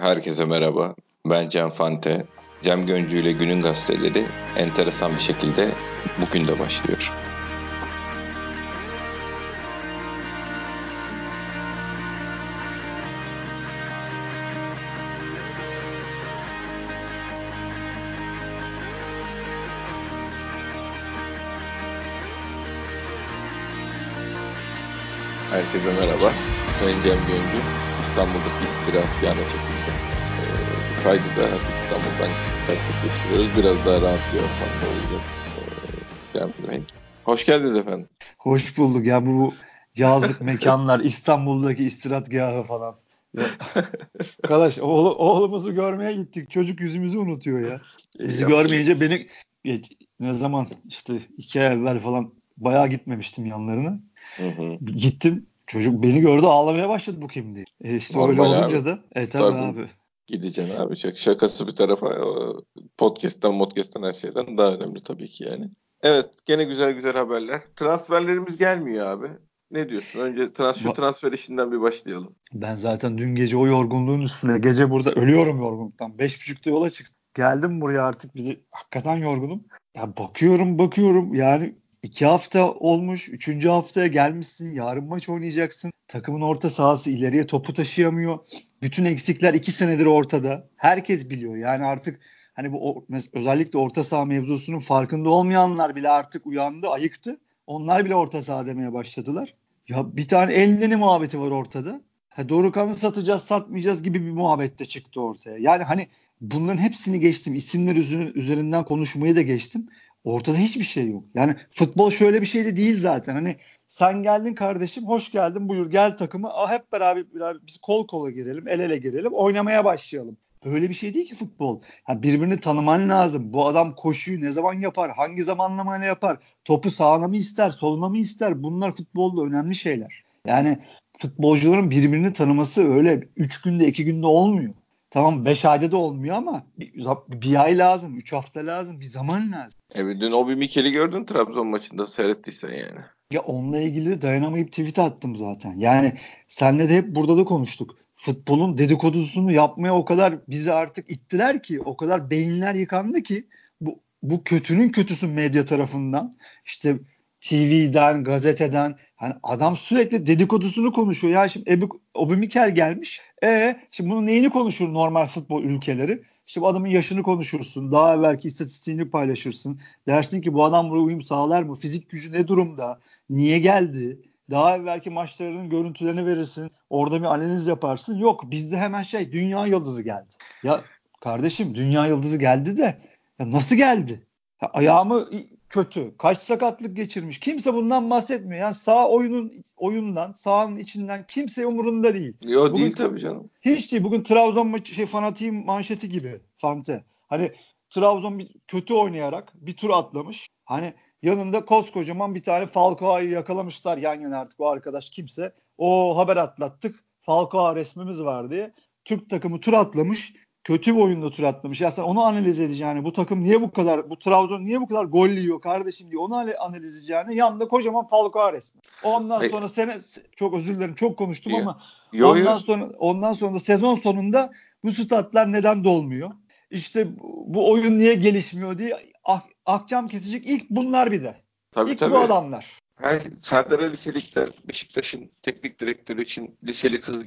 Herkese merhaba. Ben Cem Fante. Cem Göncü ile Günün Gazeteleri enteresan bir şekilde bugün de başlıyor. Herkese merhaba. Ben Cem Göncü. İstanbul'daki istirahat yana çekildi. Ee, kaydı da artık İstanbul'dan gerçekleştiriyoruz. Biraz daha rahat bir ortamda olacak. Bey. Hoş geldiniz efendim. Hoş bulduk ya bu yazlık mekanlar İstanbul'daki istirahatgahı falan. Arkadaş oğlu, oğlumuzu görmeye gittik. Çocuk yüzümüzü unutuyor ya. Bizi görmeyince beni ne zaman işte iki ay evvel falan bayağı gitmemiştim yanlarına. Hı hı. Gittim Çocuk beni gördü ağlamaya başladı bu kim diye. E işte Normal öyle olunca abi. da e tabii, tabii abi. Gideceksin abi. Şakası bir tarafa podcast'tan podcast'tan her şeyden daha önemli tabii ki yani. Evet gene güzel güzel haberler. Transferlerimiz gelmiyor abi. Ne diyorsun? Önce transfer, transfer işinden bir başlayalım. Ben zaten dün gece o yorgunluğun üstüne gece burada ölüyorum yorgunluktan. Beş buçukta yola çıktım. Geldim buraya artık bir hakikaten yorgunum. Ya bakıyorum bakıyorum yani İki hafta olmuş. Üçüncü haftaya gelmişsin. Yarın maç oynayacaksın. Takımın orta sahası ileriye topu taşıyamıyor. Bütün eksikler iki senedir ortada. Herkes biliyor. Yani artık hani bu özellikle orta saha mevzusunun farkında olmayanlar bile artık uyandı, ayıktı. Onlar bile orta saha demeye başladılar. Ya bir tane elneni muhabbeti var ortada. Ha, Dorukan'ı satacağız, satmayacağız gibi bir muhabbette çıktı ortaya. Yani hani bunların hepsini geçtim. İsimler üzerinden konuşmayı da geçtim. Ortada hiçbir şey yok. Yani futbol şöyle bir şey de değil zaten. Hani sen geldin kardeşim hoş geldin buyur gel takımı Aa, hep beraber, beraber biz kol kola girelim el ele girelim oynamaya başlayalım. Böyle bir şey değil ki futbol. Yani birbirini tanıman lazım. Bu adam koşuyu ne zaman yapar? Hangi zamanlamayla yapar? Topu sağına mı ister? Soluna mı ister? Bunlar futbolda önemli şeyler. Yani futbolcuların birbirini tanıması öyle 3 günde 2 günde olmuyor. Tamam 5 ayda da olmuyor ama bir, bir ay lazım, 3 hafta lazım, bir zaman lazım. Evet dün o bir Mikel'i gördün Trabzon maçında seyrettiysen yani. Ya onunla ilgili de dayanamayıp tweet attım zaten. Yani senle de hep burada da konuştuk. Futbolun dedikodusunu yapmaya o kadar bizi artık ittiler ki, o kadar beyinler yıkandı ki bu bu kötünün kötüsü medya tarafından. İşte TV'den, gazeteden hani adam sürekli dedikodusunu konuşuyor. Ya şimdi Ebu, Obi Mikel gelmiş. E şimdi bunun neyini konuşur normal futbol ülkeleri? İşte bu adamın yaşını konuşursun. Daha evvelki istatistiğini paylaşırsın. Dersin ki bu adam buraya uyum sağlar mı? Fizik gücü ne durumda? Niye geldi? Daha evvelki maçlarının görüntülerini verirsin. Orada bir analiz yaparsın. Yok bizde hemen şey dünya yıldızı geldi. Ya kardeşim dünya yıldızı geldi de ya nasıl geldi? Ya ayağımı kötü. Kaç sakatlık geçirmiş. Kimse bundan bahsetmiyor. Yani sağ oyunun oyundan, sahanın içinden kimse umurunda değil. Yok değil tabii canım. Hiç değil. Bugün Trabzon maçı şey fanatiğin manşeti gibi Fante. Hani Trabzon bir kötü oynayarak bir tur atlamış. Hani yanında koskocaman bir tane Falcao'yu yakalamışlar yan yana artık o arkadaş kimse. O haber atlattık. Falcao resmimiz var diye. Türk takımı tur atlamış kötü bir oyunda tur atlamış. Ya sen onu analiz edeceğini, bu takım niye bu kadar, bu Trabzon niye bu kadar gol yiyor kardeşim diye onu analiz edeceğini yanında kocaman Falcao resmi. Ondan sonra sene çok özür dilerim çok konuştum ama yo, ondan yo. sonra ondan sonra da sezon sonunda bu statlar neden dolmuyor? İşte bu oyun niye gelişmiyor diye ah, ahkam kesecek ilk bunlar bir de. Tabii, ilk tabii. bu adamlar. Yani Serdar Ali Çelikler Beşiktaş'ın teknik direktörü için liseli kız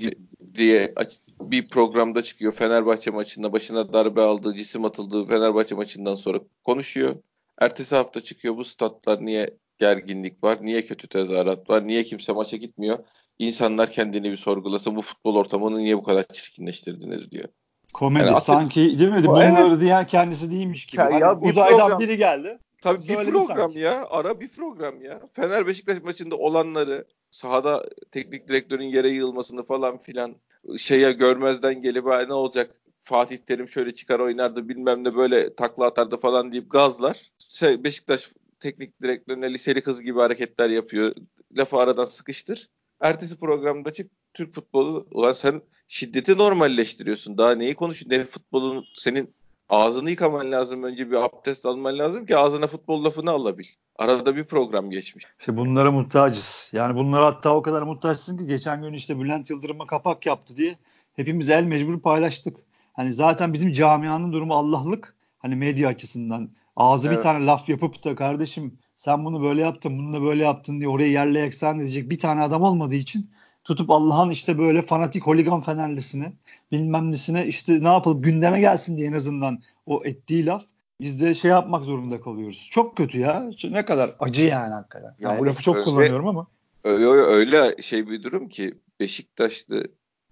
diye bir programda çıkıyor. Fenerbahçe maçında başına darbe aldığı, cisim atıldığı Fenerbahçe maçından sonra konuşuyor. Ertesi hafta çıkıyor bu statlar niye gerginlik var, niye kötü tezahürat var, niye kimse maça gitmiyor. İnsanlar kendini bir sorgulasın bu futbol ortamını niye bu kadar çirkinleştirdiniz diyor. Komedi yani sanki değil mi? Bunları evet. diyen kendisi değilmiş gibi. Ya, hani ya uzaydan program, biri geldi. Tabii bir program sanki. ya. Ara bir program ya. Fener Beşiktaş maçında olanları sahada teknik direktörün yere yığılmasını falan filan şeye görmezden gelip ne olacak Fatih Terim şöyle çıkar oynardı bilmem ne böyle takla atardı falan deyip gazlar. Şey, Beşiktaş teknik direktörüne liseli kız gibi hareketler yapıyor. Lafı aradan sıkıştır. Ertesi programda çık Türk futbolu ulan sen şiddeti normalleştiriyorsun. Daha neyi konuşuyorsun? Ne futbolun senin ağzını yıkaman lazım. Önce bir abdest alman lazım ki ağzına futbol lafını alabil. Arada bir program geçmiş. İşte bunlara muhtacız. Yani bunlara hatta o kadar muhtaçsın ki geçen gün işte Bülent Yıldırım'a kapak yaptı diye hepimiz el mecbur paylaştık. Hani zaten bizim camianın durumu Allah'lık. Hani medya açısından. Ağzı evet. bir tane laf yapıp da kardeşim sen bunu böyle yaptın, bunu da böyle yaptın diye oraya yerle eksan edecek bir tane adam olmadığı için tutup Allah'ın işte böyle fanatik holigan fenerlisine bilmem nesine işte ne yapalım gündeme gelsin diye en azından o ettiği laf biz de şey yapmak zorunda kalıyoruz. Çok kötü ya. Ne kadar acı yani hakikaten. Yani, yani bu lafı çok öyle, kullanıyorum ama. Öyle, öyle şey bir durum ki Beşiktaş'ta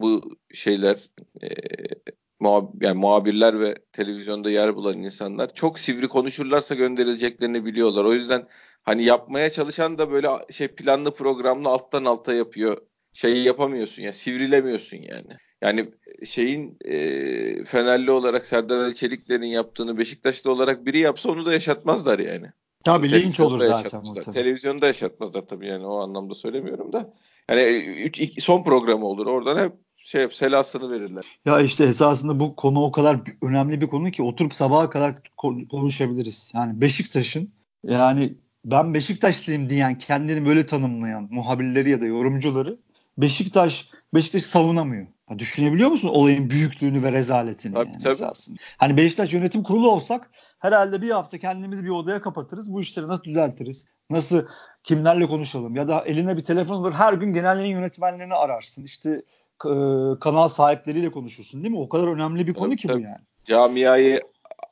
bu şeyler e, muhab yani muhabirler ve televizyonda yer bulan insanlar çok sivri konuşurlarsa gönderileceklerini biliyorlar. O yüzden hani yapmaya çalışan da böyle şey planlı programlı alttan alta yapıyor. Şeyi yapamıyorsun ya sivrilemiyorsun yani. Yani şeyin e, Fenerli olarak Serdar Ali Çelikler'in yaptığını Beşiktaşlı olarak biri yapsa onu da yaşatmazlar yani. Tabii linç olur zaten. Tabii. Televizyonda yaşatmazlar tabii yani o anlamda söylemiyorum da. Yani üç, iki, son programı olur. Oradan hep şey selasını verirler. Ya işte esasında bu konu o kadar önemli bir konu ki oturup sabaha kadar konuşabiliriz. Yani Beşiktaş'ın yani ben Beşiktaşlıyım diyen kendini böyle tanımlayan muhabirleri ya da yorumcuları Beşiktaş Beşiktaş savunamıyor. Ya düşünebiliyor musun olayın büyüklüğünü ve rezaletini tabii, yani tabii. esasında. Hani Beşiktaş yönetim kurulu olsak herhalde bir hafta kendimizi bir odaya kapatırız. Bu işleri nasıl düzeltiriz? Nasıl kimlerle konuşalım? Ya da eline bir telefon olur her gün genel yayın yönetmenlerini ararsın. İşte e, kanal sahipleriyle konuşursun değil mi? O kadar önemli bir konu tabii, ki tabii. bu yani. Camiayı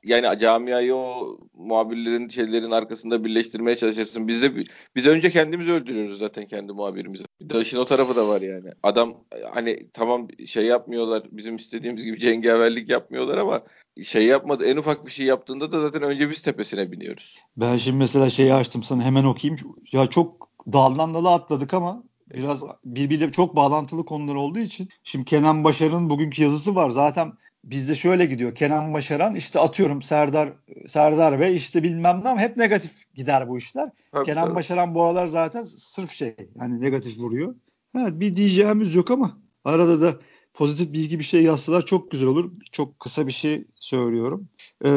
yani camiayı o muhabirlerin şeylerin arkasında birleştirmeye çalışırsın. Biz de biz önce kendimizi öldürüyoruz zaten kendi muhabirimizi. Bir de işin o tarafı da var yani. Adam hani tamam şey yapmıyorlar bizim istediğimiz gibi cengaverlik yapmıyorlar ama şey yapmadı en ufak bir şey yaptığında da zaten önce biz tepesine biniyoruz. Ben şimdi mesela şeyi açtım sana hemen okuyayım. Ya çok daldan dala atladık ama biraz birbiriyle çok bağlantılı konular olduğu için şimdi Kenan Başar'ın bugünkü yazısı var. Zaten bizde şöyle gidiyor. Kenan Başaran işte atıyorum Serdar Serdar Bey işte bilmem ne hep negatif gider bu işler. Tabii, Kenan tabii. Başaran bu aralar zaten sırf şey hani negatif vuruyor. Evet bir diyeceğimiz yok ama arada da pozitif bilgi bir şey yazsalar çok güzel olur. Çok kısa bir şey söylüyorum. Ee,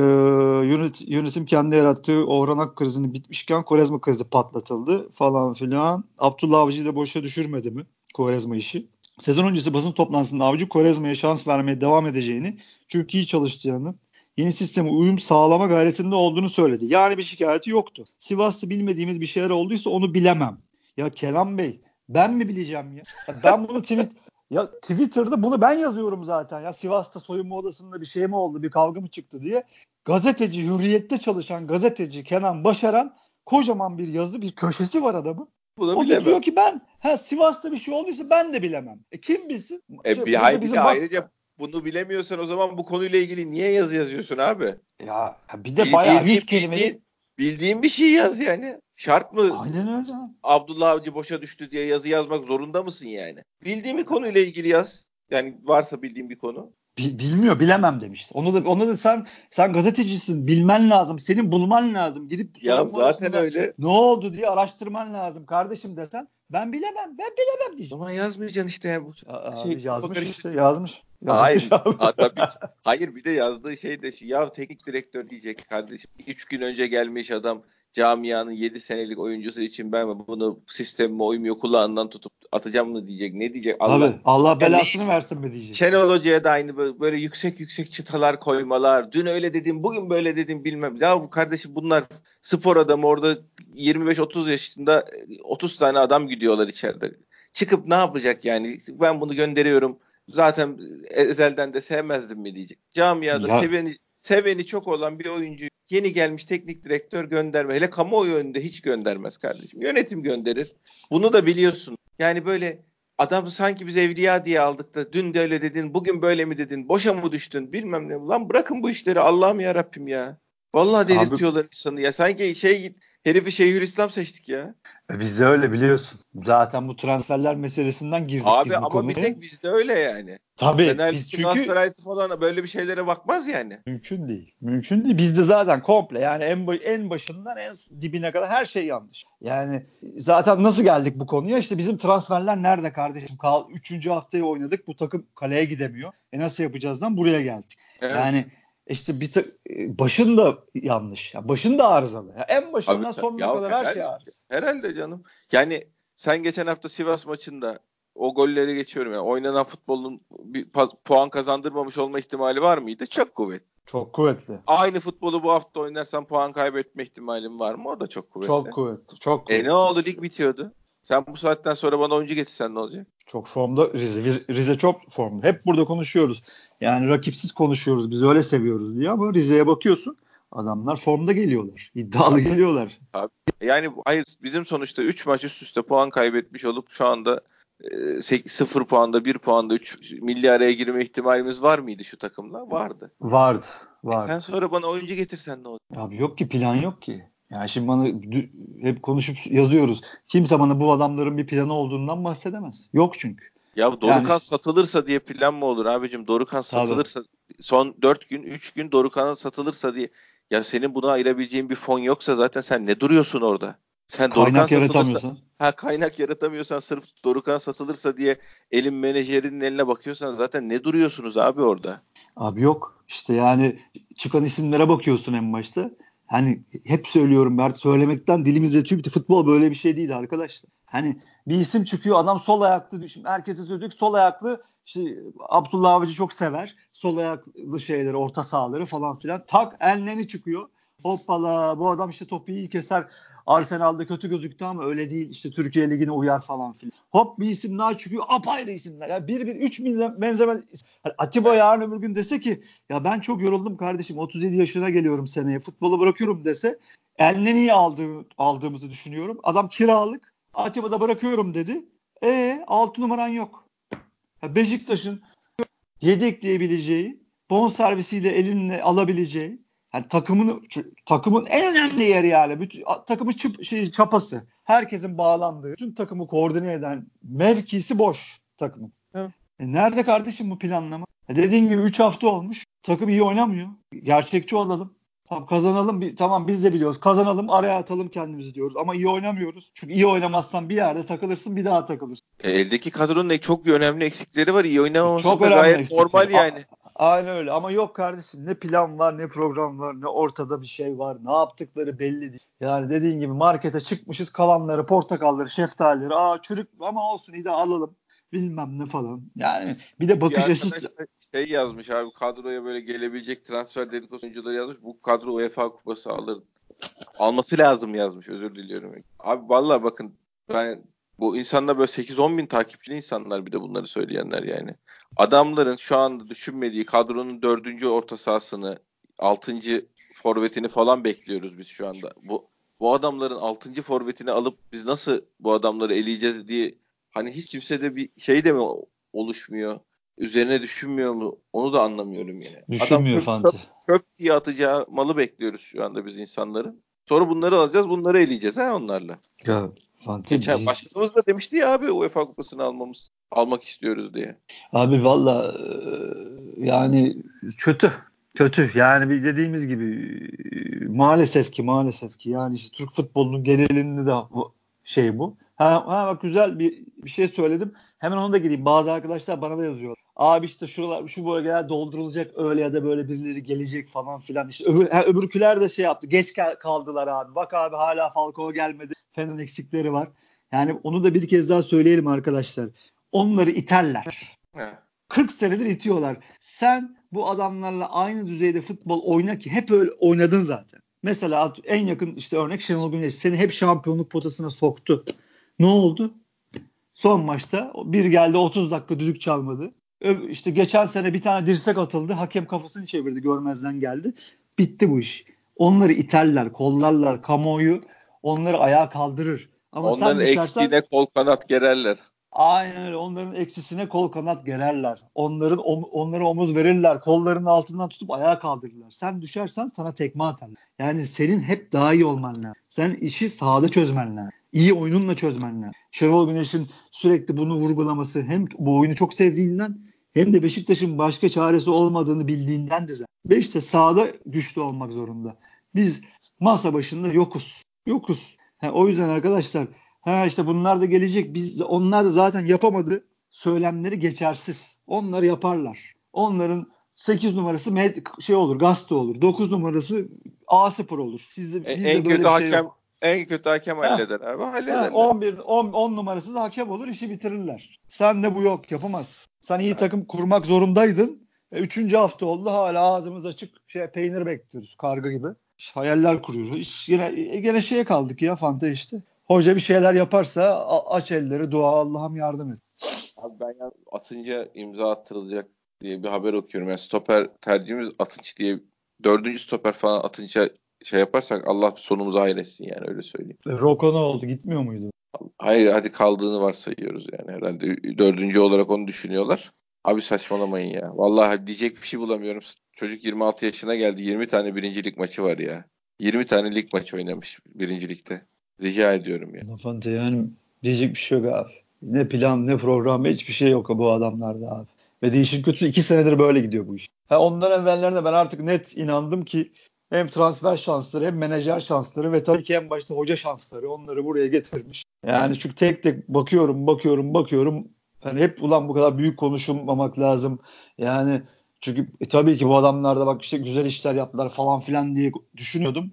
yönet, yönetim kendi yarattığı Orhan krizini bitmişken Korezma krizi patlatıldı falan filan. Abdullah Avcı'yı da boşa düşürmedi mi Korezma işi? Sezon öncesi basın toplantısında Avcı Korezma'ya şans vermeye devam edeceğini, çünkü iyi çalışacağını, yeni sisteme uyum sağlama gayretinde olduğunu söyledi. Yani bir şikayeti yoktu. Sivas'ta bilmediğimiz bir şeyler olduysa onu bilemem. Ya Kenan Bey ben mi bileceğim ya? ya ben bunu tweet ya Twitter'da bunu ben yazıyorum zaten. Ya Sivas'ta soyunma odasında bir şey mi oldu, bir kavga mı çıktı diye. Gazeteci, hürriyette çalışan gazeteci Kenan Başaran kocaman bir yazı, bir köşesi var adamın. Bunu o bilemem. diyor ki ben ha Sivas'ta bir şey olduysa ben de bilemem. E kim bilsin? E, şey, bir, hayır, bir de ayrıca bunu bilemiyorsan o zaman bu konuyla ilgili niye yazı yazıyorsun abi? Ya bir de bayağı yüz kelime. Bildiğin, bildiğin bir şey yaz yani. Şart mı? Aynen öyle. Abdullah Avcı boşa düştü diye yazı yazmak zorunda mısın yani? Bildiğin bir konuyla ilgili yaz. Yani varsa bildiğin bir konu. Bilmiyor, bilemem demiş. Onu da onu da sen sen gazetecisin, bilmen lazım. Senin bulman lazım. Gidip Ya zaten öyle. Ne oldu diye araştırman lazım kardeşim desen. Ben bilemem, ben bilemem diyeceğim. Ama yazmayacaksın işte ya bu Aa, şey, yazmış işte, yazmış. Hayır. Hatta bir, hayır bir de yazdığı şey de şey, ya teknik direktör diyecek kardeşim. 3 gün önce gelmiş adam camianın 7 senelik oyuncusu için ben bunu sistemime uymuyor kulağından tutup atacağım mı diyecek. Ne diyecek? Allah, Tabii, Allah belasını yani, versin mi diyecek. Şenol Hoca'ya da aynı böyle, böyle yüksek yüksek çıtalar koymalar. Dün öyle dedim, bugün böyle dedim bilmem. Ya bu kardeşim bunlar spor adamı orada 25-30 yaşında 30 tane adam gidiyorlar içeride. Çıkıp ne yapacak yani? Ben bunu gönderiyorum. Zaten ezelden de sevmezdim mi diyecek. Camiada ya. seveni seveni çok olan bir oyuncu yeni gelmiş teknik direktör gönderme. Hele kamuoyu önünde hiç göndermez kardeşim. Yönetim gönderir. Bunu da biliyorsun. Yani böyle adam sanki biz evliya diye aldık da dün de öyle dedin, bugün böyle mi dedin, boşa mı düştün bilmem ne. Lan bırakın bu işleri Allah'ım ya Rabbim ya. Vallahi delirtiyorlar insanı ya. Sanki şey herifi Şeyhülislam seçtik ya. E, bizde öyle biliyorsun. Zaten bu transferler meselesinden girdik Abi biz bu ama bir tek bizde öyle yani. Tabii. Fener, biz çünkü Galatasaray'sı falan böyle bir şeylere bakmaz yani. Mümkün değil. Mümkün değil. Bizde zaten komple yani en, en başından en dibine kadar her şey yanlış. Yani zaten nasıl geldik bu konuya? İşte bizim transferler nerede kardeşim? Kal üçüncü haftayı oynadık. Bu takım kaleye gidemiyor. E nasıl yapacağızdan buraya geldik. Evet. Yani işte bir ta- e, başın da yanlış. Yani başın da arızalı. Yani en başından Abi, sonuna kadar her şey arızalı. Herhalde canım. Yani sen geçen hafta Sivas maçında o golleri geçiyorum. Yani oynanan futbolun bir puan kazandırmamış olma ihtimali var mıydı? Çok kuvvetli. Çok kuvvetli. Aynı futbolu bu hafta oynarsan puan kaybetme ihtimalin var mı? O da çok kuvvetli. Çok kuvvetli. Çok kuvvetli. E ne oldu lig bitiyordu. Sen bu saatten sonra bana oyuncu getirsen ne olacak? Çok formda Rize. Rize çok formda. Hep burada konuşuyoruz. Yani rakipsiz konuşuyoruz. Biz öyle seviyoruz diye ama Rize'ye bakıyorsun. Adamlar formda geliyorlar. İddialı geliyorlar. Abi, yani hayır bizim sonuçta 3 maç üst üste puan kaybetmiş olup şu anda 0 puanda 1 puanda 3 milli araya girme ihtimalimiz var mıydı şu takımla? Vardı. Vardı. Vardı. E sen sonra bana oyuncu getirsen ne olur? Abi yok ki plan yok ki. Yani şimdi bana hep konuşup yazıyoruz. Kimse bana bu adamların bir planı olduğundan bahsedemez. Yok çünkü. Ya Dorukan yani, satılırsa diye plan mı olur abicim? Dorukan satılırsa tabii. son 4 gün 3 gün Dorukan'a satılırsa diye ya senin buna ayırabileceğin bir fon yoksa zaten sen ne duruyorsun orada? Sen kaynak yaratamıyorsan. Ha kaynak yaratamıyorsan sırf Dorukan satılırsa diye elin menajerinin eline bakıyorsan zaten ne duruyorsunuz abi orada? Abi yok. İşte yani çıkan isimlere bakıyorsun en başta. Hani hep söylüyorum Mert söylemekten dilimizde çünkü futbol böyle bir şey değil arkadaşlar. Hani bir isim çıkıyor adam sol ayaklı şimdi herkese söyledik sol ayaklı işte Abdullah Avcı çok sever. Sol ayaklı şeyleri, orta sahaları falan filan. Tak elneni çıkıyor. Hoppala bu adam işte topu iyi keser. Arsenal'da kötü gözüktü ama öyle değil. İşte Türkiye Ligi'ne uyar falan filan. Hop bir isim daha çıkıyor. Apayrı isimler. Ya bir bir üç bin benzeme. Yani Atiba yarın öbür gün dese ki ya ben çok yoruldum kardeşim. 37 yaşına geliyorum seneye. Futbolu bırakıyorum dese Elneni'yi aldığı, aldığımızı düşünüyorum. Adam kiralık. Atiba'da bırakıyorum dedi. E 6 numaran yok. Beşiktaş'ın yedekleyebileceği, bon servisiyle elinle alabileceği, yani takımın takımın en önemli yeri yani. Bütün takımın çıp, şey, çapası. Herkesin bağlandığı, bütün takımı koordine eden mevkisi boş takımın. Evet. E nerede kardeşim bu planlama? E dediğin gibi 3 hafta olmuş. Takım iyi oynamıyor. Gerçekçi olalım. Tamam kazanalım. Bir, tamam biz de biliyoruz. Kazanalım araya atalım kendimizi diyoruz. Ama iyi oynamıyoruz. Çünkü iyi oynamazsan bir yerde takılırsın bir daha takılırsın. E, eldeki kadronun çok önemli eksikleri var. İyi oynamaması çok da gayet eksikleri. normal yani. Aynen öyle ama yok kardeşim ne plan var ne program var ne ortada bir şey var ne yaptıkları belli değil. Yani dediğin gibi markete çıkmışız kalanları portakalları şeftalileri aa çürük ama olsun iyi de alalım bilmem ne falan. Yani bir de bakış açısı şey yazmış abi kadroya böyle gelebilecek transfer dedikodu oyuncuları yazmış. Bu kadro UEFA kupası alır. Alması lazım yazmış özür diliyorum. Abi vallahi bakın ben bu insanlar böyle 8-10 bin takipçili insanlar bir de bunları söyleyenler yani. Adamların şu anda düşünmediği kadronun dördüncü orta sahasını, altıncı forvetini falan bekliyoruz biz şu anda. Bu bu adamların altıncı forvetini alıp biz nasıl bu adamları eleyeceğiz diye hani hiç kimse de bir şey de mi oluşmuyor? üzerine düşünmüyor mu? Onu da anlamıyorum yine. Düşünmüyor Adam çöp, çöp, çöp diye atacağı malı bekliyoruz şu anda biz insanların. Sonra bunları alacağız, bunları eleyeceğiz ha onlarla. Ya Fante Geçen biz... başkanımız da demişti ya abi UEFA kupasını almamız almak istiyoruz diye. Abi valla e, yani kötü. Kötü. Yani bir dediğimiz gibi maalesef ki maalesef ki yani işte Türk futbolunun genelinde de şey bu. Ha, ha bak güzel bir, bir şey söyledim. Hemen onu da gireyim. Bazı arkadaşlar bana da yazıyor. Abi işte şuralar şu bölgeler doldurulacak öyle ya da böyle birileri gelecek falan filan. İşte öbür, ha, öbürküler de şey yaptı. Geç kaldılar abi. Bak abi hala Falcao gelmedi. Fener'in eksikleri var. Yani onu da bir kez daha söyleyelim arkadaşlar. Onları iterler. 40 senedir itiyorlar. Sen bu adamlarla aynı düzeyde futbol oyna ki hep öyle oynadın zaten. Mesela en yakın işte örnek Şenol Güneş seni hep şampiyonluk potasına soktu. Ne oldu? Son maçta bir geldi 30 dakika düdük çalmadı. İşte geçen sene bir tane dirsek atıldı. Hakem kafasını çevirdi görmezden geldi. Bitti bu iş. Onları iterler, kollarlar, kamuoyu onları ayağa kaldırır. Ama Onların sen düşersen, eksiğine kol kanat gererler. Aynen öyle. Onların eksisine kol kanat gererler. Onların om, onlara omuz verirler. Kollarının altından tutup ayağa kaldırırlar. Sen düşersen sana tekme atarlar. Yani senin hep daha iyi olman lazım. Sen işi sahada çözmen lazım. İyi oyununla çözmen lazım. Şenol Güneş'in sürekli bunu vurgulaması hem bu oyunu çok sevdiğinden hem de Beşiktaş'ın başka çaresi olmadığını bildiğinden de zaten. Beşiktaş sahada güçlü olmak zorunda. Biz masa başında yokuz. Yokuz. Yani o yüzden arkadaşlar ha işte bunlar da gelecek. Biz onlar da zaten yapamadı. Söylemleri geçersiz. Onlar yaparlar. Onların 8 numarası med, şey olur, gazete olur. 9 numarası A0 olur. Sizde, e, en kötü şey hakem yok. En kötü hakem halleder abi. Hallederler. 11 10, 10 numarası da hakem olur işi bitirirler. Sen de bu yok yapamaz. Sen iyi takım kurmak zorundaydın. E, üçüncü hafta oldu hala ağzımız açık şey peynir bekliyoruz karga gibi. Hayaller kuruyoruz. İş, yine, yine şeye kaldık ya Fanta işte. Hoca bir şeyler yaparsa aç elleri dua Allah'ım yardım et. Abi ben ya atınca imza attırılacak diye bir haber okuyorum. Yani stoper tercihimiz atınç diye dördüncü stoper falan atınca şey yaparsak Allah sonumuzu hayretsin yani öyle söyleyeyim. E, Roko ne oldu? Gitmiyor muydu? Hayır hadi kaldığını varsayıyoruz yani herhalde. Dördüncü olarak onu düşünüyorlar. Abi saçmalamayın ya. Vallahi diyecek bir şey bulamıyorum. Çocuk 26 yaşına geldi. 20 tane birincilik maçı var ya. 20 tane lig maçı oynamış birincilikte. Rica ediyorum ya. Lafante yani diyecek bir şey yok abi. Ne plan ne program hiçbir şey yok bu adamlarda abi. Ve değişik kötü iki senedir böyle gidiyor bu iş. Ha ondan evvellerinde ben artık net inandım ki hem transfer şansları hem menajer şansları ve tabii ki en başta hoca şansları onları buraya getirmiş. Yani çünkü tek tek bakıyorum bakıyorum bakıyorum hani hep ulan bu kadar büyük konuşulmamak lazım. Yani çünkü e, tabii ki bu adamlar da bak işte güzel işler yaptılar falan filan diye düşünüyordum.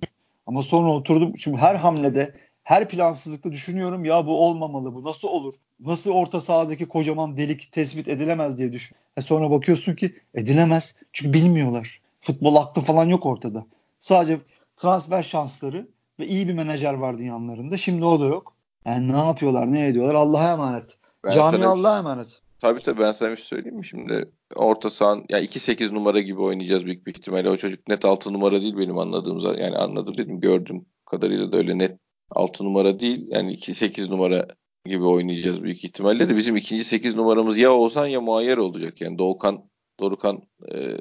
Ama sonra oturdum çünkü her hamlede her plansızlıkta düşünüyorum ya bu olmamalı bu nasıl olur? Nasıl orta sahadaki kocaman delik tespit edilemez diye düşün. E sonra bakıyorsun ki edilemez. Çünkü bilmiyorlar. Futbol aklı falan yok ortada. Sadece transfer şansları ve iyi bir menajer vardı yanlarında. Şimdi o da yok. Yani ne yapıyorlar, ne ediyorlar Allah'a emanet. Ben Cami Allah'a emanet. Tabii tabii ben sana bir şey söyleyeyim mi? Şimdi orta sahan yani 2-8 numara gibi oynayacağız büyük bir ihtimalle. O çocuk net 6 numara değil benim anladığım yani anladım dedim gördüm kadarıyla da öyle net 6 numara değil. Yani 2-8 numara gibi oynayacağız büyük ihtimalle de bizim ikinci 8 numaramız ya Oğuzhan ya Muayyer olacak. Yani Doğukan Dorukan e,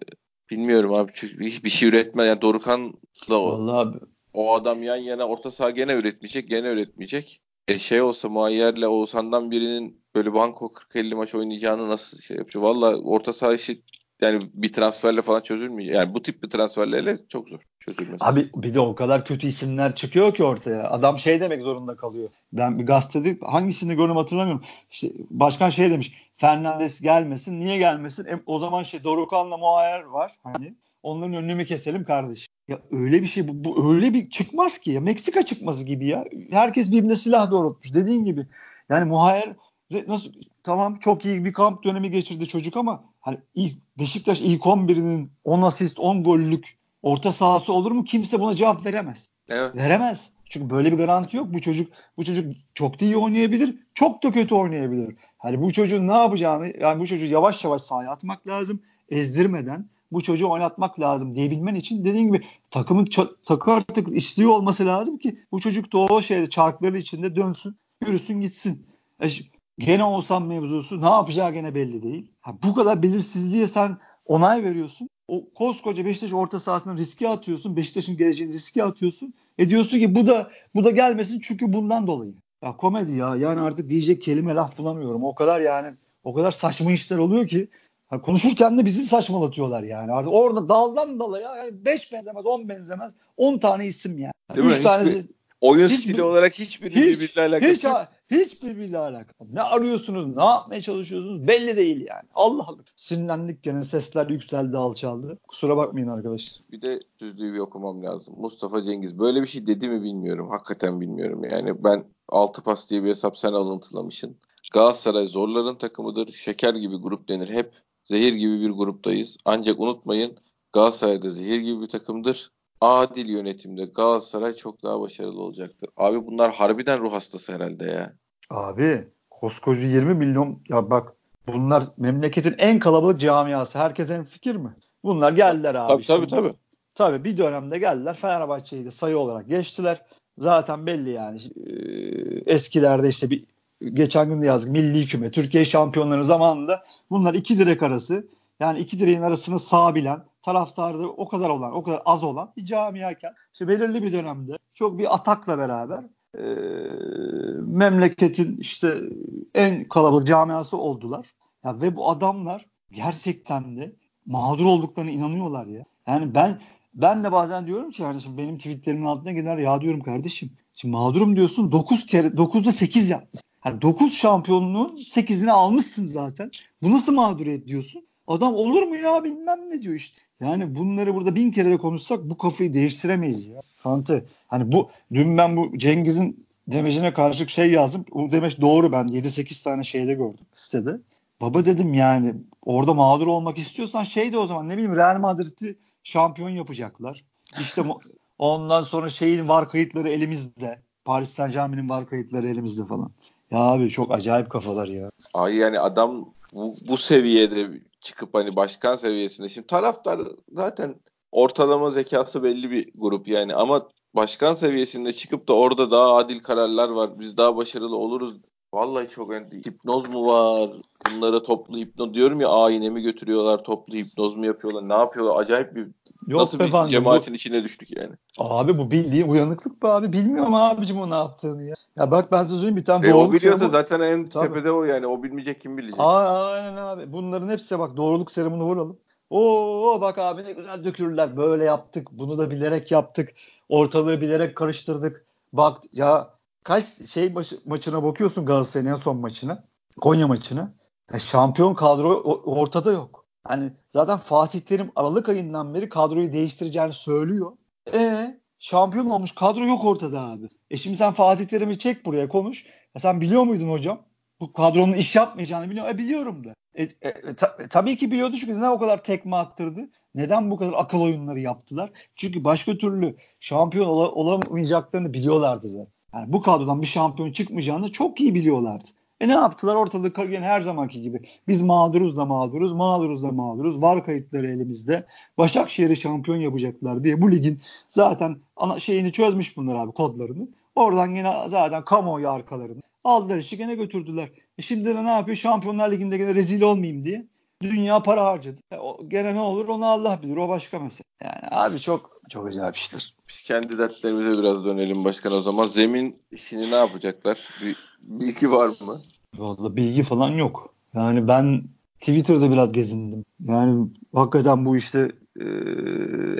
bilmiyorum abi hiçbir şey üretme yani Dorukan'la o, o adam yan yana orta saha gene üretmeyecek gene üretmeyecek. E şey olsa Muayyer'le Oğuzhan'dan birinin böyle banko 40-50 maç oynayacağını nasıl şey yapacak? Valla orta saha işi yani bir transferle falan çözülmüyor. Yani bu tip bir transferlerle çok zor çözülmesi. Abi bir de o kadar kötü isimler çıkıyor ki ortaya. Adam şey demek zorunda kalıyor. Ben bir gazetede hangisini gördüm hatırlamıyorum. İşte başkan şey demiş. Fernandes gelmesin. Niye gelmesin? E, o zaman şey Dorukan'la Muayyer var. Hani onların önünü mü keselim kardeş? Ya öyle bir şey bu, bu öyle bir çıkmaz ki ya. Meksika çıkması gibi ya. Herkes birbirine silah doğrultmuş. Dediğin gibi. Yani Muayyer nasıl tamam çok iyi bir kamp dönemi geçirdi çocuk ama hani ilk Beşiktaş ilk 11'inin 10 asist 10 gollük orta sahası olur mu? Kimse buna cevap veremez. Evet. Veremez. Çünkü böyle bir garanti yok. Bu çocuk bu çocuk çok da iyi oynayabilir, çok da kötü oynayabilir. Hani bu çocuğun ne yapacağını yani bu çocuğu yavaş yavaş sahaya atmak lazım. Ezdirmeden bu çocuğu oynatmak lazım diyebilmen için dediğim gibi takımın takı artık istiyor olması lazım ki bu çocuk o şeyde çarkların içinde dönsün, yürüsün gitsin. E, Gene olsam mevzusu ne yapacağı gene belli değil. Ha, bu kadar belirsizliğe sen onay veriyorsun. O koskoca Beşiktaş orta sahasını riske atıyorsun. Beşiktaş'ın geleceğini riske atıyorsun. E diyorsun ki bu da bu da gelmesin çünkü bundan dolayı. Ya komedi ya. Yani artık diyecek kelime laf bulamıyorum. O kadar yani o kadar saçma işler oluyor ki yani konuşurken de bizi saçmalatıyorlar yani. Artık orada daldan dala ya. Yani beş benzemez, on benzemez. on tane isim yani. Değil Üç tanesi Oyun hiç, stili olarak hiçbir hiç, birbiriyle alakası hiç, yok. Hiç birbiriyle alakalı. Ne arıyorsunuz, ne yapmaya çalışıyorsunuz belli değil yani. Allah Allah. Sinirlendik gene sesler yükseldi alçaldı. Kusura bakmayın arkadaşlar. Bir de düzlüğü bir okumam lazım. Mustafa Cengiz böyle bir şey dedi mi bilmiyorum. Hakikaten bilmiyorum yani. Ben altı pas diye bir hesap sen alıntılamışsın. Galatasaray zorların takımıdır. Şeker gibi grup denir hep. Zehir gibi bir gruptayız. Ancak unutmayın Galatasaray'da zehir gibi bir takımdır adil yönetimde Galatasaray çok daha başarılı olacaktır. Abi bunlar harbiden ruh hastası herhalde ya. Abi koskoca 20 milyon ya bak bunlar memleketin en kalabalık camiası. Herkes en fikir mi? Bunlar geldiler abi. Tabii tabii tabii. Tabii bir dönemde geldiler. Fenerbahçe'yi de sayı olarak geçtiler. Zaten belli yani. Eskilerde işte bir geçen gün de yazdık. Milli küme, Türkiye şampiyonları zamanında bunlar iki direk arası. Yani iki direğin arasını sağ bilen, taraftarı o kadar olan, o kadar az olan bir camiayken işte belirli bir dönemde çok bir atakla beraber e, memleketin işte en kalabalık camiası oldular. Ya ve bu adamlar gerçekten de mağdur olduklarına inanıyorlar ya. Yani ben ben de bazen diyorum ki kardeşim benim tweetlerimin altına gelir ya diyorum kardeşim. Şimdi mağdurum diyorsun 9 kere 9'da 8 yapmışsın. Yani 9 şampiyonluğun 8'ini almışsın zaten. Bu nasıl mağduriyet diyorsun? Adam olur mu ya bilmem ne diyor işte. Yani bunları burada bin kere de konuşsak bu kafayı değiştiremeyiz ya. Fante. Hani bu dün ben bu Cengiz'in demecine karşı şey yazdım. O demeç doğru ben 7-8 tane şeyde gördüm sitede. Baba dedim yani orada mağdur olmak istiyorsan şey de o zaman ne bileyim Real Madrid'i şampiyon yapacaklar. İşte ondan sonra şeyin var kayıtları elimizde. Paris Saint Germain'in var kayıtları elimizde falan. Ya abi çok acayip kafalar ya. Ay yani adam bu, bu seviyede çıkıp hani başkan seviyesinde. Şimdi taraftar zaten ortalama zekası belli bir grup yani ama başkan seviyesinde çıkıp da orada daha adil kararlar var. Biz daha başarılı oluruz. Vallahi çok yani hipnoz mu var? Bunlara toplu hipnoz diyorum ya ayine mi götürüyorlar? Toplu hipnoz mu yapıyorlar? Ne yapıyorlar? Acayip bir Yok nasıl bir efendim, cemaatin bu, içine düştük yani. Abi bu bildiğin uyanıklık be abi. Bilmiyorum abicim o ne yaptığını ya. Ya bak ben size söyleyeyim bir tane e, doğruluk O biliyorsa serumu... zaten en Tabii. tepede o yani. O bilmeyecek kim bilecek. Aa, aynen abi. Bunların hepsi bak doğruluk serumunu vuralım. Oo bak abi ne güzel dökülürler. Böyle yaptık. Bunu da bilerek yaptık. Ortalığı bilerek karıştırdık. Bak ya kaç şey maçı, maçına bakıyorsun Galatasaray'ın en son maçına. Konya maçına. Ya şampiyon kadro ortada yok. Hani zaten Fatih Terim Aralık ayından beri kadroyu değiştireceğini söylüyor. E şampiyon olmuş kadro yok ortada abi. E şimdi sen Fatih Terim'i çek buraya konuş. Ya sen biliyor muydun hocam? Bu kadronun iş yapmayacağını biliyor. E biliyorum da. E, e, e ta, e, tabii ki biliyordu çünkü neden o kadar tekme attırdı? Neden bu kadar akıl oyunları yaptılar? Çünkü başka türlü şampiyon ol, olamayacaklarını biliyorlardı zaten. Yani bu kadrodan bir şampiyon çıkmayacağını çok iyi biliyorlardı. E ne yaptılar? Ortalık yine her zamanki gibi. Biz mağduruz da mağduruz, mağduruz da mağduruz. Var kayıtları elimizde. Başakşehir'i şampiyon yapacaklar diye bu ligin zaten ana şeyini çözmüş bunlar abi kodlarını. Oradan yine zaten kamuoyu arkalarını aldılar işi gene götürdüler. E şimdi ne yapıyor? Şampiyonlar Ligi'nde gene rezil olmayayım diye. Dünya para harcadı. E o, gene ne olur onu Allah bilir. O başka mesele. Yani abi çok çok acayip işler. Biz kendi dertlerimize biraz dönelim başkan o zaman. Zemin işini ne yapacaklar? Bir bilgi var mı? Valla bilgi falan yok. Yani ben Twitter'da biraz gezindim. Yani hakikaten bu işte e,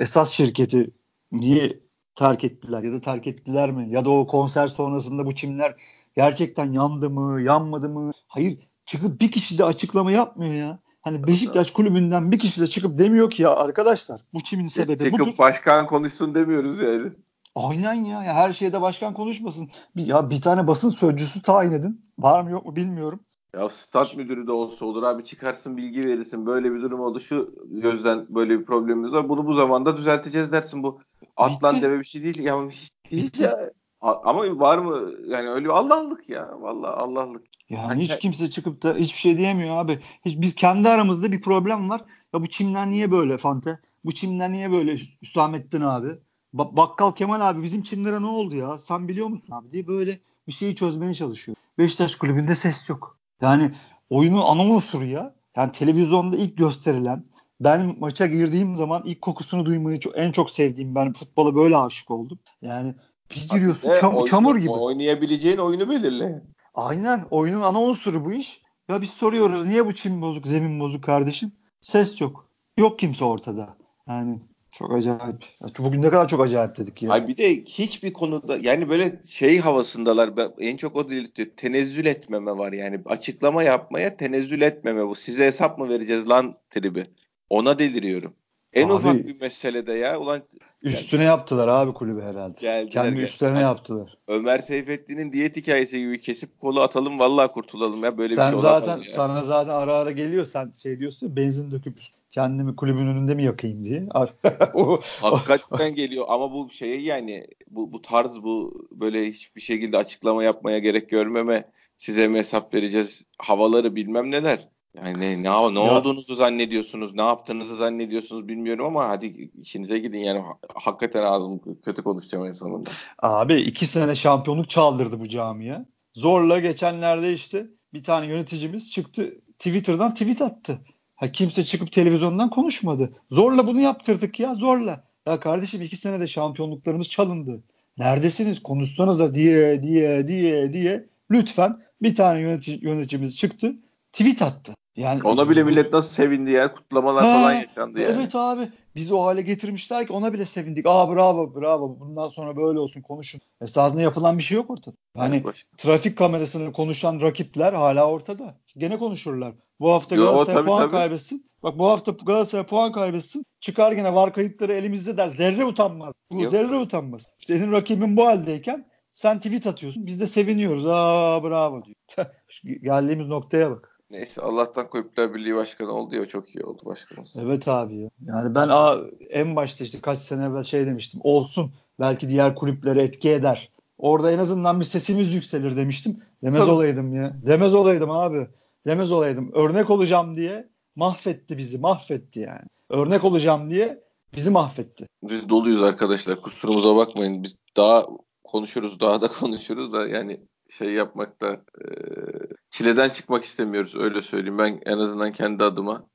esas şirketi niye terk ettiler ya da terk ettiler mi? Ya da o konser sonrasında bu çimler gerçekten yandı mı, yanmadı mı? Hayır çıkıp bir kişi de açıklama yapmıyor ya. Hani Beşiktaş kulübünden bir kişi de çıkıp demiyor ki ya arkadaşlar bu çimin sebebi çıkıp budur. Başkan konuşsun demiyoruz yani. Aynen ya. ya. Her şeyde başkan konuşmasın. Bir, ya bir tane basın sözcüsü tayin edin. Var mı yok mu bilmiyorum. Ya stat müdürü de olsa olur abi çıkarsın bilgi verirsin. Böyle bir durum oldu şu gözden böyle bir problemimiz var. Bunu bu zamanda düzelteceğiz dersin bu. Atlan Bitti. deve bir şey değil. Ya hiç, hiç ya. Ama var mı yani öyle Allah'lık ya. Vallahi Allah'lık. Yani hani hiç kimse çıkıp da hiçbir şey diyemiyor abi. Hiç, biz kendi aramızda bir problem var. Ya bu çimler niye böyle Fante? Bu çimler niye böyle Hüsamettin abi? Ba- Bakkal Kemal abi bizim çimlere ne oldu ya? Sen biliyor musun abi diye böyle bir şeyi çözmeye çalışıyor. Beşiktaş kulübünde ses yok. Yani oyunun ana unsuru ya. Yani televizyonda ilk gösterilen ben maça girdiğim zaman ilk kokusunu duymayı çok, en çok sevdiğim ben futbola böyle aşık oldum. Yani bir giriyorsun çam, oyunu, çamur gibi. Oynayabileceğin oyunu belirle. Aynen oyunun ana unsuru bu iş. Ya biz soruyoruz niye bu çim bozuk zemin bozuk kardeşim? Ses yok. Yok kimse ortada. Yani çok acayip. Bugün ne kadar çok acayip dedik ya. Ay bir de hiçbir konuda yani böyle şey havasındalar. En çok o delirtiyor. Tenezzül etmeme var yani. Açıklama yapmaya tenezzül etmeme bu. Size hesap mı vereceğiz lan tribi. Ona deliriyorum. En abi, ufak bir meselede ya. Ulan üstüne yani, yaptılar abi kulübü herhalde. Geldiler, Kendi üstlerine yani, yaptılar. Ömer Seyfettin'in diyet hikayesi gibi kesip kolu atalım vallahi kurtulalım ya böyle sen bir şey zaten, ya. Sana zaten ara ara geliyor sen şey diyorsun benzin döküp kendimi kulübün önünde mi yakayım diye. Hakikaten geliyor ama bu şey yani bu, bu tarz bu böyle hiçbir şekilde açıklama yapmaya gerek görmeme size mi hesap vereceğiz havaları bilmem neler. Yani ne, ne, olduğunuzu zannediyorsunuz, ne yaptığınızı zannediyorsunuz bilmiyorum ama hadi işinize gidin yani hakikaten ağzım kötü konuşacağım en sonunda. Abi iki sene şampiyonluk çaldırdı bu camiye. Zorla geçenlerde işte bir tane yöneticimiz çıktı Twitter'dan tweet attı. Ha, kimse çıkıp televizyondan konuşmadı. Zorla bunu yaptırdık ya zorla. Ya kardeşim iki sene de şampiyonluklarımız çalındı. Neredesiniz konuşsanıza diye diye diye diye lütfen bir tane yönetici, yöneticimiz çıktı tweet attı. Yani ona bile millet nasıl sevindi ya. Kutlamalar ha, falan yaşandı yani. Evet abi. Biz o hale getirmişler ki ona bile sevindik. Aa bravo bravo. Bundan sonra böyle olsun konuşun. Esasında yapılan bir şey yok ortada. Yani evet, trafik kamerasını konuşan rakipler hala ortada. Gene konuşurlar. Bu hafta Yo, Galatasaray tabii, puan tabii. kaybetsin. Bak bu hafta Galatasaray puan kaybetsin. Çıkar gene var kayıtları elimizde der. Zerre utanmaz. Bu Yok. zerre utanmaz. Senin rakibin bu haldeyken sen tweet atıyorsun. Biz de seviniyoruz. Aa bravo diyor. Geldiğimiz noktaya bak. Neyse Allah'tan Kulüpler Birliği Başkanı oldu ya çok iyi oldu başkanımız. Evet abi Yani ben a, en başta işte kaç sene evvel şey demiştim. Olsun belki diğer kulüplere etki eder. Orada en azından bir sesimiz yükselir demiştim. Demez Tabii. olaydım ya. Demez olaydım abi. Demez olaydım. Örnek olacağım diye mahvetti bizi. Mahvetti yani. Örnek olacağım diye bizi mahvetti. Biz doluyuz arkadaşlar. Kusurumuza bakmayın. Biz daha konuşuruz. Daha da konuşuruz da yani şey yapmakta e, çileden çıkmak istemiyoruz öyle söyleyeyim. Ben en azından kendi adıma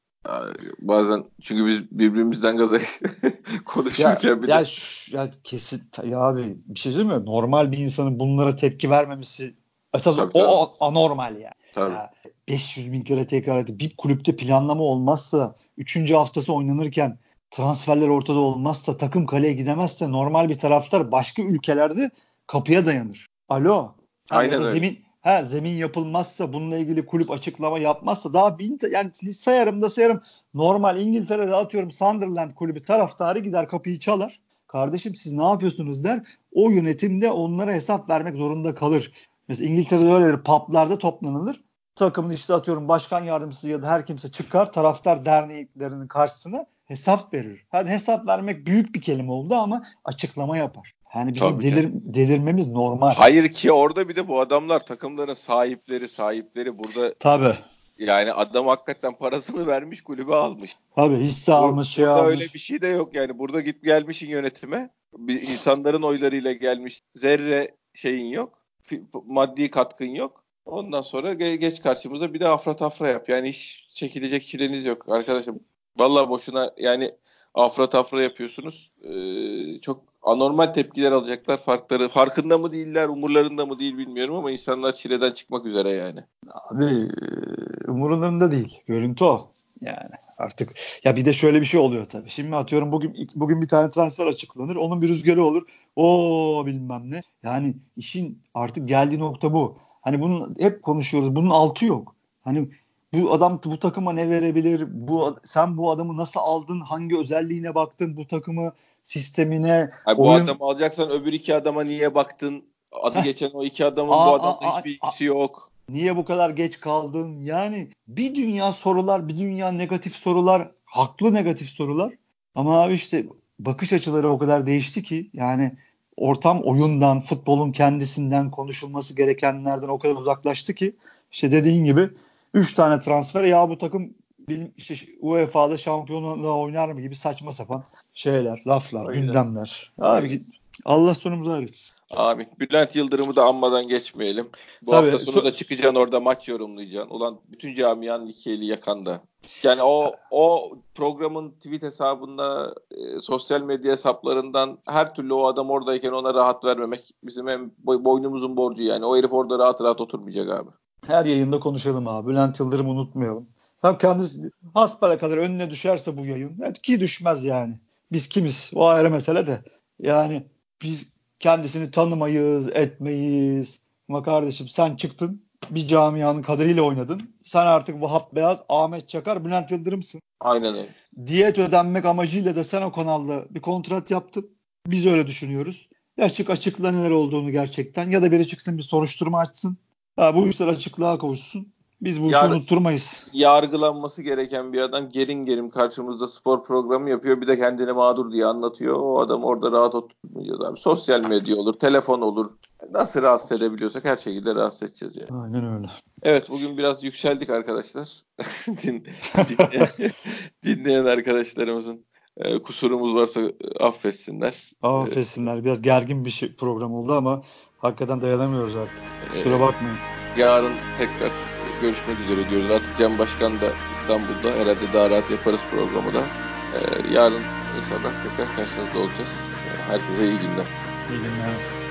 bazen çünkü biz birbirimizden gaza konuşurken ya, bir ya, de... Ya kesin ya abi bir şey söyleyeyim mi? Normal bir insanın bunlara tepki vermemesi esas o, o anormal yani. Tabii. Ya, 500 bin kere tekrar etti. Bir kulüpte planlama olmazsa 3. haftası oynanırken transferler ortada olmazsa takım kaleye gidemezse normal bir taraftar başka ülkelerde kapıya dayanır. Alo. Aynen öyle. Zemin, ha, zemin yapılmazsa bununla ilgili kulüp açıklama yapmazsa daha bin yani sayarım da sayarım normal İngiltere'de atıyorum Sunderland kulübü taraftarı gider kapıyı çalar. Kardeşim siz ne yapıyorsunuz der. O yönetimde onlara hesap vermek zorunda kalır. Mesela İngiltere'de öyledir. Publarda toplanılır. Takımın işte atıyorum başkan yardımcısı ya da her kimse çıkar taraftar derneklerinin karşısına hesap verir. Hadi hesap vermek büyük bir kelime oldu ama açıklama yapar. Yani bizim delir, delirmemiz normal. Hayır ki orada bir de bu adamlar takımların sahipleri sahipleri burada Tabii. Yani adam hakikaten parasını vermiş kulübe almış. Tabii hisse Bur- almış şey almış. öyle bir şey de yok yani. Burada git gelmişin yönetime. Bir insanların oylarıyla gelmiş. Zerre şeyin yok. Maddi katkın yok. Ondan sonra ge- geç karşımıza bir de afra tafra yap. Yani hiç çekilecek çileniz yok arkadaşım. Vallahi boşuna yani afra tafra yapıyorsunuz. Ee, çok anormal tepkiler alacaklar. Farkları farkında mı değiller, umurlarında mı değil bilmiyorum ama insanlar çileden çıkmak üzere yani. Abi e, umurlarında değil. Görüntü o. Yani artık ya bir de şöyle bir şey oluyor tabii. Şimdi atıyorum bugün bugün bir tane transfer açıklanır. Onun bir rüzgarı olur. O bilmem ne. Yani işin artık geldiği nokta bu. Hani bunun hep konuşuyoruz. Bunun altı yok. Hani bu adam bu takıma ne verebilir? Bu sen bu adamı nasıl aldın? Hangi özelliğine baktın bu takımı? sistemine. Hayır, bu oyun... adamı alacaksan öbür iki adama niye baktın? Adı geçen o iki adamın aa, bu adamla aa, hiçbir ilgisi yok. Niye bu kadar geç kaldın? Yani bir dünya sorular, bir dünya negatif sorular, haklı negatif sorular. Ama abi işte bakış açıları o kadar değişti ki yani ortam oyundan, futbolun kendisinden, konuşulması gerekenlerden o kadar uzaklaştı ki işte dediğin gibi 3 tane transfer ya bu takım işte UEFA'da şampiyonluğa oynar mı gibi saçma sapan şeyler, laflar, Öyle. gündemler. Abi Allah sonumuzu hayretsin. Amin. Bülent Yıldırım'ı da anmadan geçmeyelim. Bu Tabii, hafta sonu so- da çıkacaksın orada maç yorumlayacaksın. Ulan bütün camianın iki eli yakanda. Yani o o programın tweet hesabında, e, sosyal medya hesaplarından her türlü o adam oradayken ona rahat vermemek bizim hem boynumuzun borcu yani. O herif orada rahat rahat oturmayacak abi. Her yayında konuşalım abi. Bülent Yıldırım'ı unutmayalım. Tam kendisi hasbara kadar önüne düşerse bu yayın. Evet, ki düşmez yani. Biz kimiz? O ayrı mesele de. Yani biz kendisini tanımayız, etmeyiz. Ama kardeşim sen çıktın bir camianın kaderiyle oynadın. Sen artık Vahap Beyaz, Ahmet Çakar, Bülent Yıldırım'sın. Aynen öyle. Diyet ödenmek amacıyla da sen o kanalda bir kontrat yaptın. Biz öyle düşünüyoruz. Ya çık açıkla neler olduğunu gerçekten ya da biri çıksın bir soruşturma açsın. Ha, bu işler açıklığa kavuşsun. Biz bu Yar- işi unutturmayız. Yargılanması gereken bir adam gerin gerim karşımızda spor programı yapıyor. Bir de kendini mağdur diye anlatıyor. O adam orada rahat oturmayacağız abi. Sosyal medya olur, telefon olur. Nasıl rahatsız edebiliyorsak her şekilde rahatsız edeceğiz yani. Aynen öyle. Evet bugün biraz yükseldik arkadaşlar. Din, dinleyen, dinleyen arkadaşlarımızın e, kusurumuz varsa affetsinler. Affetsinler. Biraz gergin bir şey, program oldu ama hakikaten dayanamıyoruz artık. Kusura bakmayın. Yarın tekrar görüşmek üzere diyoruz. Artık Cem Başkan da İstanbul'da. Herhalde daha rahat yaparız programı da. Ee, yarın inşallah tekrar karşınızda olacağız. Herkese iyi günler. İyi günler.